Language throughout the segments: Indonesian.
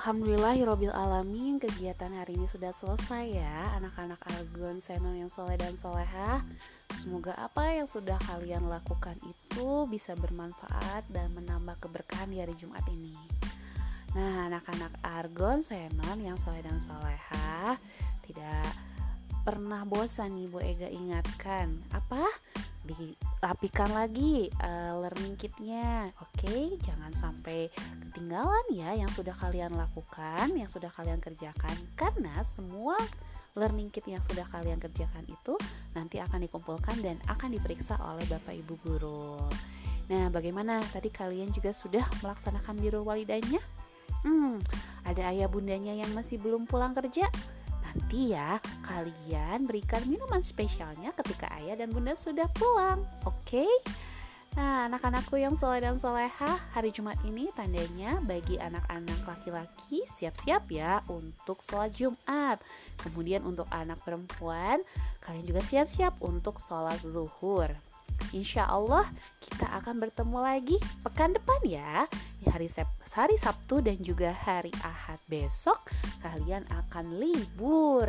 Alhamdulillahirobbil alamin kegiatan hari ini sudah selesai ya anak-anak Argon Senon yang soleh dan soleha. Semoga apa yang sudah kalian lakukan itu bisa bermanfaat dan menambah keberkahan di hari Jumat ini. Nah anak-anak Argon Senon yang soleh dan soleha tidak pernah bosan nih Bu Ega ingatkan apa? Dirapikan lagi uh, learning kitnya oke okay? jangan sampai ketinggalan ya yang sudah kalian lakukan yang sudah kalian kerjakan karena semua learning kit yang sudah kalian kerjakan itu nanti akan dikumpulkan dan akan diperiksa oleh Bapak Ibu guru. Nah, bagaimana tadi kalian juga sudah melaksanakan biru walidanya? Hmm, ada ayah bundanya yang masih belum pulang kerja? Nanti ya, kalian berikan minuman spesialnya ketika ayah dan bunda sudah pulang, oke? Okay? Nah, anak-anakku yang soleh dan soleha, hari Jumat ini tandanya bagi anak-anak laki-laki siap-siap ya untuk sholat Jumat. Kemudian untuk anak perempuan, kalian juga siap-siap untuk sholat zuhur. Insya Allah kita akan bertemu lagi pekan depan ya di hari, hari Sabtu dan juga hari Ahad besok kalian akan libur.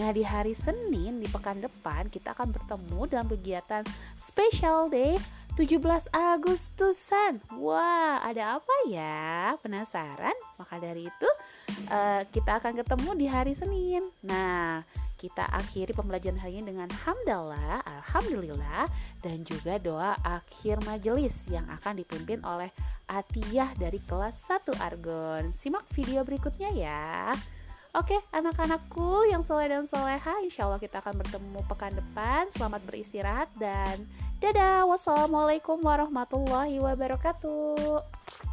Nah di hari Senin di pekan depan kita akan bertemu dalam kegiatan Special Day 17 Agustusan. Wah, ada apa ya? Penasaran? Maka dari itu uh, kita akan ketemu di hari Senin. Nah, kita akhiri pembelajaran hari ini dengan hamdalah, alhamdulillah dan juga doa akhir majelis yang akan dipimpin oleh Atiyah dari kelas 1 Argon. Simak video berikutnya ya. Oke, anak-anakku yang soleh dan soleha, insya Allah kita akan bertemu pekan depan. Selamat beristirahat dan dadah. Wassalamualaikum warahmatullahi wabarakatuh.